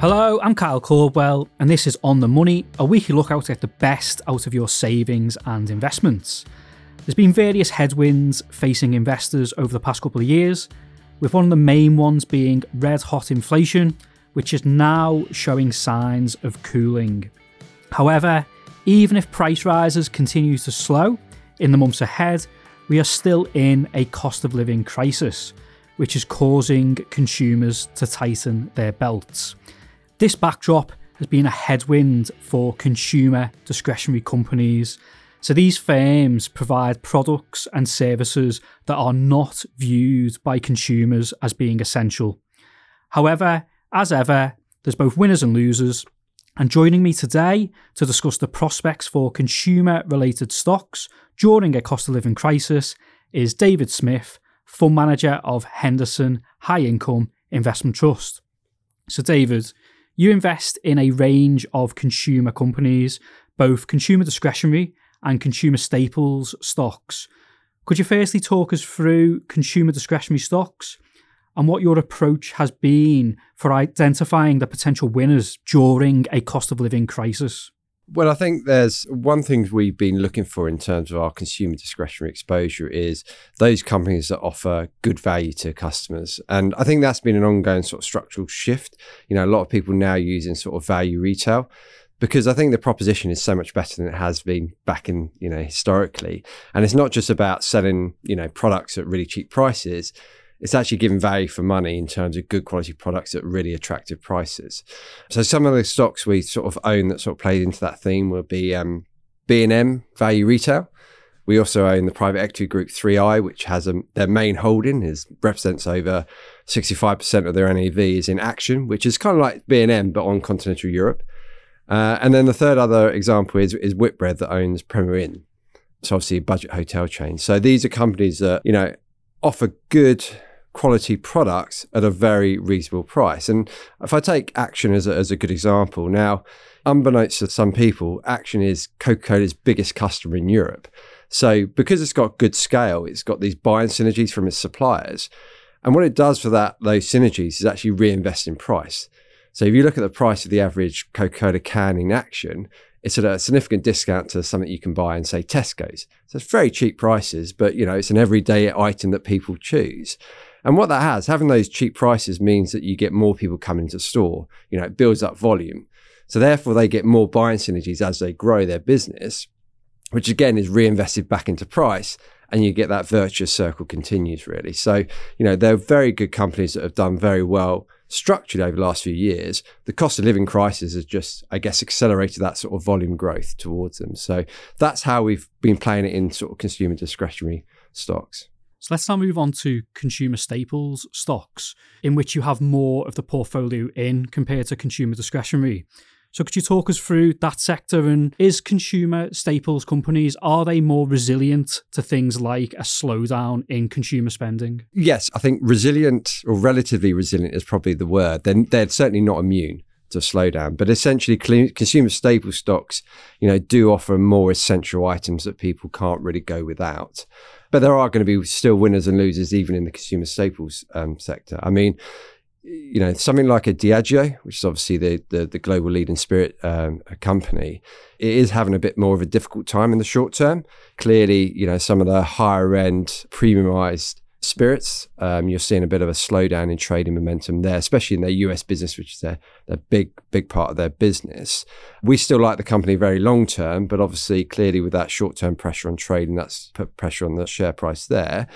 Hello, I'm Kyle Caldwell, and this is On the Money, a weekly look out to get the best out of your savings and investments. There's been various headwinds facing investors over the past couple of years, with one of the main ones being red hot inflation, which is now showing signs of cooling. However, even if price rises continue to slow in the months ahead, we are still in a cost of living crisis, which is causing consumers to tighten their belts. This backdrop has been a headwind for consumer discretionary companies. So these firms provide products and services that are not viewed by consumers as being essential. However, as ever, there's both winners and losers. And joining me today to discuss the prospects for consumer related stocks during a cost of living crisis is David Smith, fund manager of Henderson High Income Investment Trust. So, David, you invest in a range of consumer companies, both consumer discretionary and consumer staples stocks. Could you firstly talk us through consumer discretionary stocks and what your approach has been for identifying the potential winners during a cost of living crisis? Well, I think there's one thing we've been looking for in terms of our consumer discretionary exposure is those companies that offer good value to customers. And I think that's been an ongoing sort of structural shift. You know, a lot of people now using sort of value retail because I think the proposition is so much better than it has been back in, you know, historically. And it's not just about selling, you know, products at really cheap prices it's actually giving value for money in terms of good quality products at really attractive prices. So some of the stocks we sort of own that sort of played into that theme will be um, B&M Value Retail. We also own the private equity group 3i, which has a, their main holding is represents over 65% of their NAV is in Action, which is kind of like B&M but on continental Europe. Uh, and then the third other example is, is Whitbread that owns Premier Inn. It's obviously a budget hotel chain. So these are companies that, you know, offer good quality products at a very reasonable price. And if I take Action as a, as a good example, now, unbeknownst to some people, Action is Coca Cola's biggest customer in Europe. So because it's got good scale, it's got these buying synergies from its suppliers. And what it does for that those synergies is actually reinvest in price. So if you look at the price of the average Coca-Cola can in action, it's at a significant discount to something you can buy in say Tesco's. So it's very cheap prices, but you know, it's an everyday item that people choose. And what that has, having those cheap prices means that you get more people coming to store. You know, it builds up volume. So therefore, they get more buying synergies as they grow their business, which again is reinvested back into price. And you get that virtuous circle continues really. So, you know, they're very good companies that have done very well structured over the last few years. The cost of living crisis has just, I guess, accelerated that sort of volume growth towards them. So that's how we've been playing it in sort of consumer discretionary stocks. So let's now move on to consumer staples stocks, in which you have more of the portfolio in compared to consumer discretionary. So could you talk us through that sector and is consumer staples companies are they more resilient to things like a slowdown in consumer spending? Yes, I think resilient or relatively resilient is probably the word. Then they're, they're certainly not immune to slow down. But essentially, consumer staple stocks, you know, do offer more essential items that people can't really go without. But there are going to be still winners and losers even in the consumer staples um, sector. I mean, you know, something like a Diageo, which is obviously the the, the global leading spirit um, company, it is having a bit more of a difficult time in the short term. Clearly, you know, some of the higher end premiumized spirits, um, you're seeing a bit of a slowdown in trading momentum there, especially in their US business, which is their, their big, big part of their business. We still like the company very long term, but obviously, clearly, with that short term pressure on trading, that's put pressure on the share price there.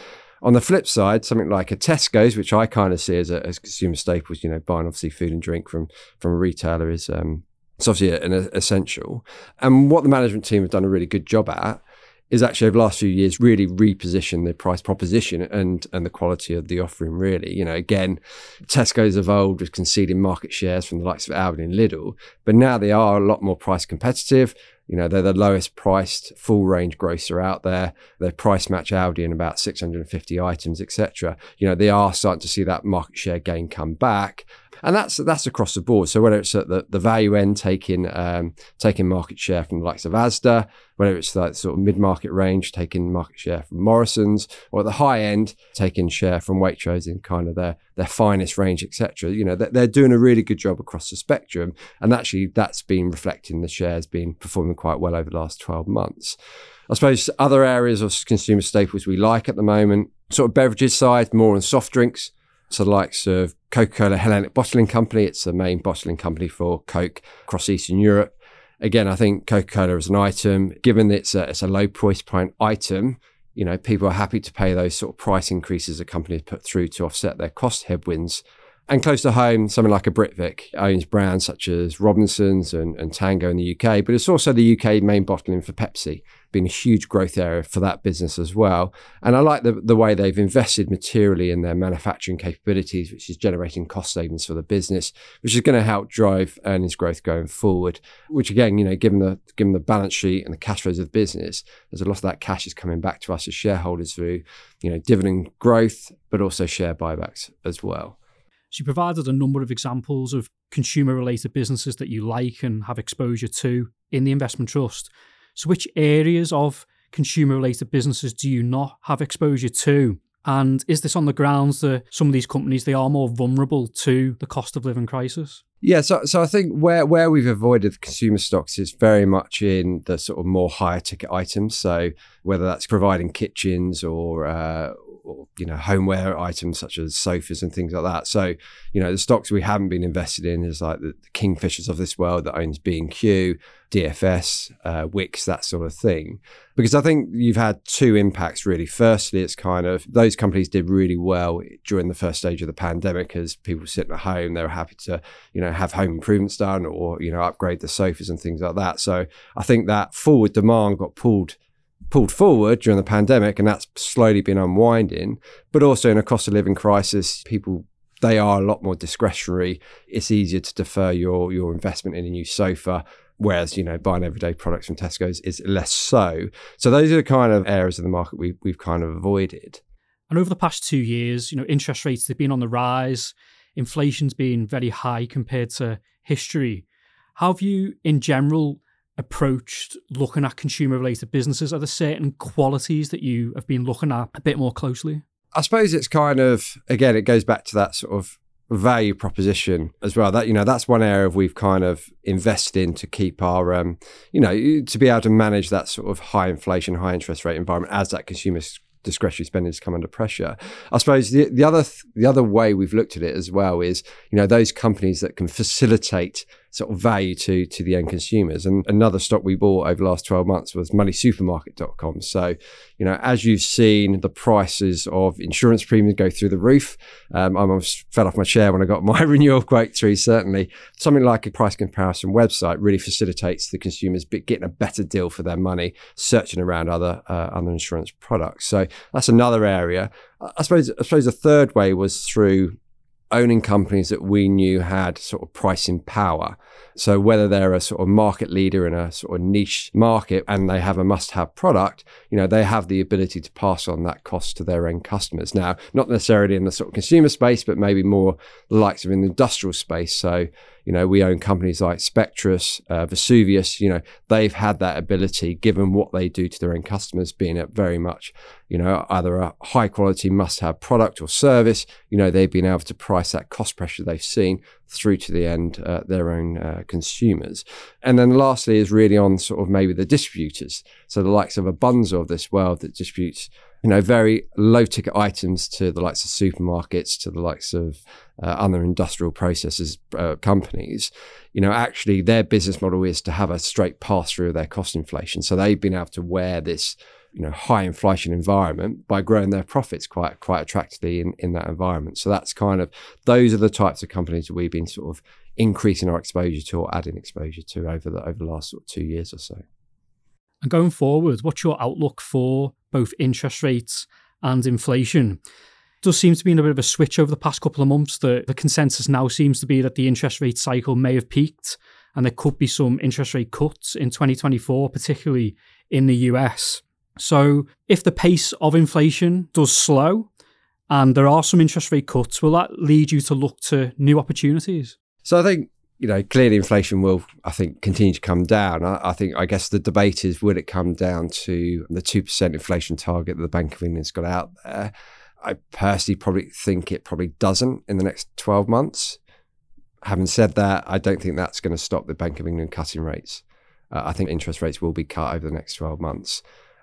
On the flip side, something like a Tesco's, which I kind of see as a as consumer staples, you know, buying obviously food and drink from from a retailer is um, it's obviously an essential. And what the management team have done a really good job at is actually over the last few years really repositioned the price proposition and and the quality of the offering really. You know again tesco's of old was conceding market shares from the likes of aldi and lidl but now they are a lot more price competitive. You know they're the lowest priced full range grocer out there. They price match aldi in about 650 items etc you know they are starting to see that market share gain come back and that's that's across the board. So whether it's at the, the value end, taking um, taking market share from the likes of Asda, whether it's like sort of mid market range, taking market share from Morrison's, or at the high end, taking share from Waitrose in kind of their their finest range, etc. You know, they're, they're doing a really good job across the spectrum, and actually that's been reflecting the shares being performing quite well over the last twelve months. I suppose other areas of consumer staples we like at the moment, sort of beverages side, more on soft drinks. So the likes of Coca-Cola Hellenic Bottling Company, it's the main bottling company for Coke across Eastern Europe. Again, I think Coca-Cola as an item, given that it's a, it's a low price point item, you know, people are happy to pay those sort of price increases that companies put through to offset their cost headwinds. And close to home, something like a Britvic owns brands such as Robinsons and, and Tango in the UK, but it's also the UK main bottling for Pepsi been a huge growth area for that business as well. And I like the, the way they've invested materially in their manufacturing capabilities, which is generating cost savings for the business, which is going to help drive earnings growth going forward. Which again, you know, given the given the balance sheet and the cash flows of the business, there's a lot of that cash is coming back to us as shareholders through, you know, dividend growth, but also share buybacks as well. You provided a number of examples of consumer related businesses that you like and have exposure to in the investment trust. So, which areas of consumer related businesses do you not have exposure to? And is this on the grounds that some of these companies they are more vulnerable to the cost of living crisis? Yeah, so so I think where where we've avoided consumer stocks is very much in the sort of more higher ticket items. So whether that's providing kitchens or uh, or, you know homeware items such as sofas and things like that. So you know the stocks we haven't been invested in is like the, Kingfishers of this world that owns B and Q, DFS, uh, Wickes, that sort of thing. Because I think you've had two impacts really. Firstly, it's kind of those companies did really well during the first stage of the pandemic as people sitting at home, they were happy to you know have home improvements done or you know upgrade the sofas and things like that. So I think that forward demand got pulled pulled forward during the pandemic, and that's slowly been unwinding. But also in a cost of living crisis, people they are a lot more discretionary. It's easier to defer your your investment in a new sofa, whereas you know buying everyday products from Tesco's is less so. So those are the kind of areas of the market we we've kind of avoided. And over the past two years, you know, interest rates have been on the rise. Inflation's been very high compared to history. How have you, in general, approached looking at consumer related businesses? Are there certain qualities that you have been looking at a bit more closely? I suppose it's kind of again, it goes back to that sort of value proposition as well. That you know, that's one area we've kind of invested in to keep our, um, you know, to be able to manage that sort of high inflation, high interest rate environment as that consumer discretionary spending has come under pressure. I suppose the, the other th- the other way we've looked at it as well is you know those companies that can facilitate sort of value to to the end consumers. And another stock we bought over the last 12 months was moneysupermarket.com. So, you know, as you've seen the prices of insurance premiums go through the roof, um, I almost fell off my chair when I got my renewal quote through, certainly. Something like a price comparison website really facilitates the consumers getting a better deal for their money, searching around other uh, other insurance products. So that's another area. I suppose I suppose a third way was through owning companies that we knew had sort of pricing power. So whether they're a sort of market leader in a sort of niche market and they have a must-have product, you know, they have the ability to pass on that cost to their end customers. Now, not necessarily in the sort of consumer space, but maybe more the likes of in the industrial space. So you know, we own companies like Spectris, uh, Vesuvius. You know, they've had that ability, given what they do to their end customers, being a very much, you know, either a high quality must have product or service. You know, they've been able to price that cost pressure they've seen through to the end, uh, their own uh, consumers. And then lastly is really on sort of maybe the distributors. So the likes of a Bunzl of this world that distributes you know, very low ticket items to the likes of supermarkets, to the likes of uh, other industrial processes uh, companies, you know, actually their business model is to have a straight pass through of their cost inflation. So they've been able to wear this, you know, high inflation environment by growing their profits quite quite attractively in, in that environment. So that's kind of those are the types of companies that we've been sort of increasing our exposure to or adding exposure to over the over the last sort of two years or so. And going forward, what's your outlook for both interest rates and inflation? Does seem to be in a bit of a switch over the past couple of months. The, the consensus now seems to be that the interest rate cycle may have peaked and there could be some interest rate cuts in 2024, particularly in the US. So, if the pace of inflation does slow and there are some interest rate cuts, will that lead you to look to new opportunities? So I think you know, clearly inflation will, I think, continue to come down. I, I, think, I guess the debate is, will it come down to the 2% inflation target that the Bank of England's got out there? I personally probably think it probably doesn't in the next 12 months. Having said that, I don't think that's going to stop the Bank of England cutting rates. Uh, I think interest rates will be cut over the next 12 months.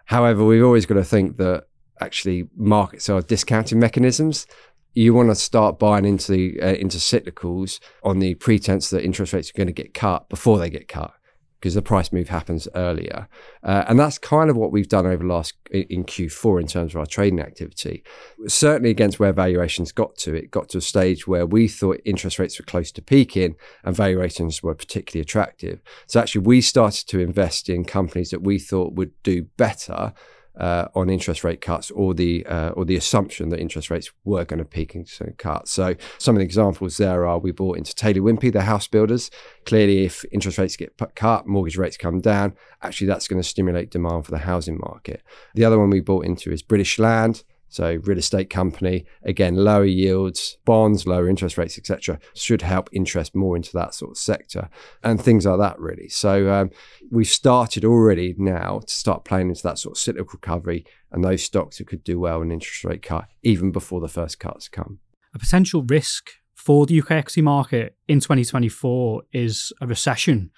However, we've always got to think that actually markets are discounting mechanisms. You want to start buying into the, uh, into cyclicals on the pretense that interest rates are going to get cut before they get cut because the price move happens earlier. Uh, and that's kind of what we've done over last in Q4 in terms of our trading activity. Certainly against where valuations got to, it got to a stage where we thought interest rates were close to peaking and valuations were particularly attractive. So actually, we started to invest in companies that we thought would do better uh, on interest rate cuts or the uh, or the assumption that interest rates were going to peak and cut. So some of the examples there are we bought into Taylor Wimpey, the house builders. Clearly, if interest rates get cut, mortgage rates come down. Actually, that's going to stimulate demand for the housing market. The other one we bought into is British Land. So real estate company, again, lower yields, bonds, lower interest rates, etc., should help interest more into that sort of sector and things like that, really. So um, we've started already now to start playing into that sort of cyclical recovery and those stocks that could do well in interest rate cut even before the first cuts come. A potential risk for the UK equity market in 2024 is a recession.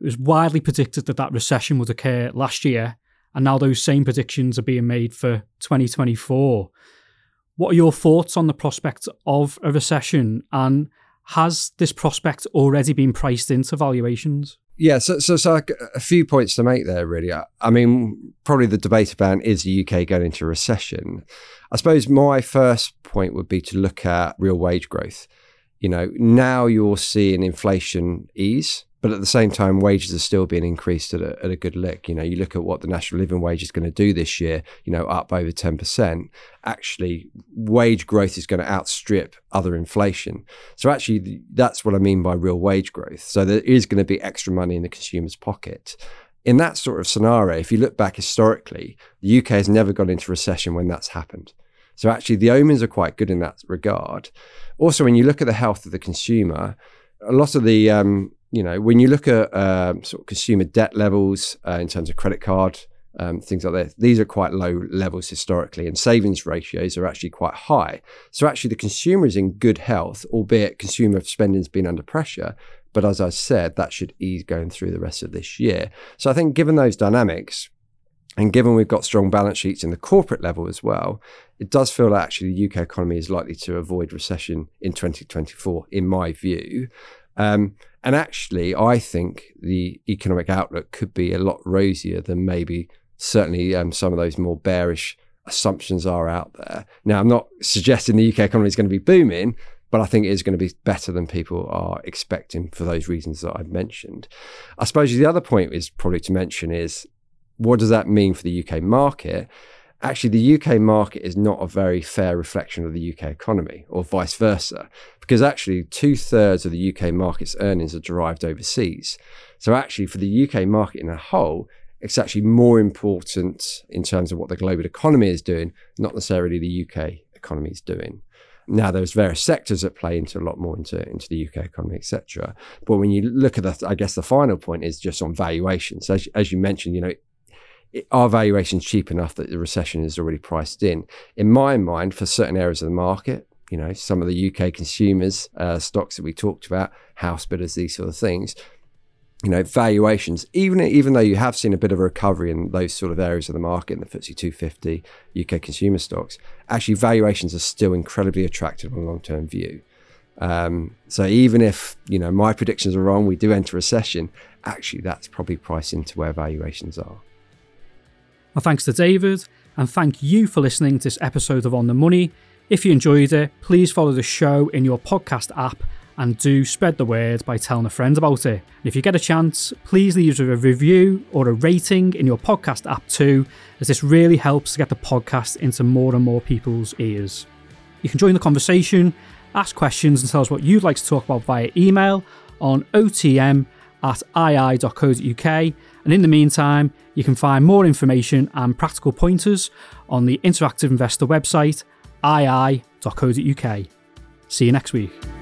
It was widely predicted that that recession would occur last year and now those same predictions are being made for 2024. What are your thoughts on the prospect of a recession, and has this prospect already been priced into valuations? Yeah, so, so, so a few points to make there, really. I mean, probably the debate about is the UK going into recession? I suppose my first point would be to look at real wage growth. You know, now you're seeing inflation ease but at the same time, wages are still being increased at a, at a good lick. You know, you look at what the national living wage is going to do this year, you know, up over 10%. Actually, wage growth is going to outstrip other inflation. So, actually, that's what I mean by real wage growth. So, there is going to be extra money in the consumer's pocket. In that sort of scenario, if you look back historically, the UK has never gone into recession when that's happened. So, actually, the omens are quite good in that regard. Also, when you look at the health of the consumer, a lot of the um, you know, when you look at um, sort of consumer debt levels uh, in terms of credit card, um, things like that, these are quite low levels historically, and savings ratios are actually quite high. So actually, the consumer is in good health, albeit consumer spending has been under pressure. But as I said, that should ease going through the rest of this year. So I think, given those dynamics, and given we've got strong balance sheets in the corporate level as well, it does feel like actually the UK economy is likely to avoid recession in 2024, in my view. Um, and actually, I think the economic outlook could be a lot rosier than maybe certainly um, some of those more bearish assumptions are out there. Now, I'm not suggesting the UK economy is going to be booming, but I think it is going to be better than people are expecting for those reasons that I've mentioned. I suppose the other point is probably to mention is what does that mean for the UK market? Actually the UK market is not a very fair reflection of the UK economy, or vice versa, because actually two thirds of the UK market's earnings are derived overseas. So actually, for the UK market in a whole, it's actually more important in terms of what the global economy is doing, not necessarily the UK economy is doing. Now, there's various sectors that play into a lot more into, into the UK economy, etc. But when you look at the, I guess the final point is just on valuation. So as, as you mentioned, you know, our valuation's cheap enough that the recession is already priced in. In my mind, for certain areas of the market, you know, some of the UK consumers uh, stocks that we talked about, house builders, these sort of things, you know, valuations, even even though you have seen a bit of a recovery in those sort of areas of the market, in the FTSE 250 UK consumer stocks, actually valuations are still incredibly attractive on a long term view. Um, so even if you know my predictions are wrong, we do enter a recession. Actually, that's probably priced into where valuations are. My thanks to David, and thank you for listening to this episode of On the Money. If you enjoyed it, please follow the show in your podcast app and do spread the word by telling a friend about it. And if you get a chance, please leave us a review or a rating in your podcast app too, as this really helps to get the podcast into more and more people's ears. You can join the conversation, ask questions, and tell us what you'd like to talk about via email on otm at ii.co.uk. And in the meantime, you can find more information and practical pointers on the Interactive Investor website ii.co.uk. See you next week.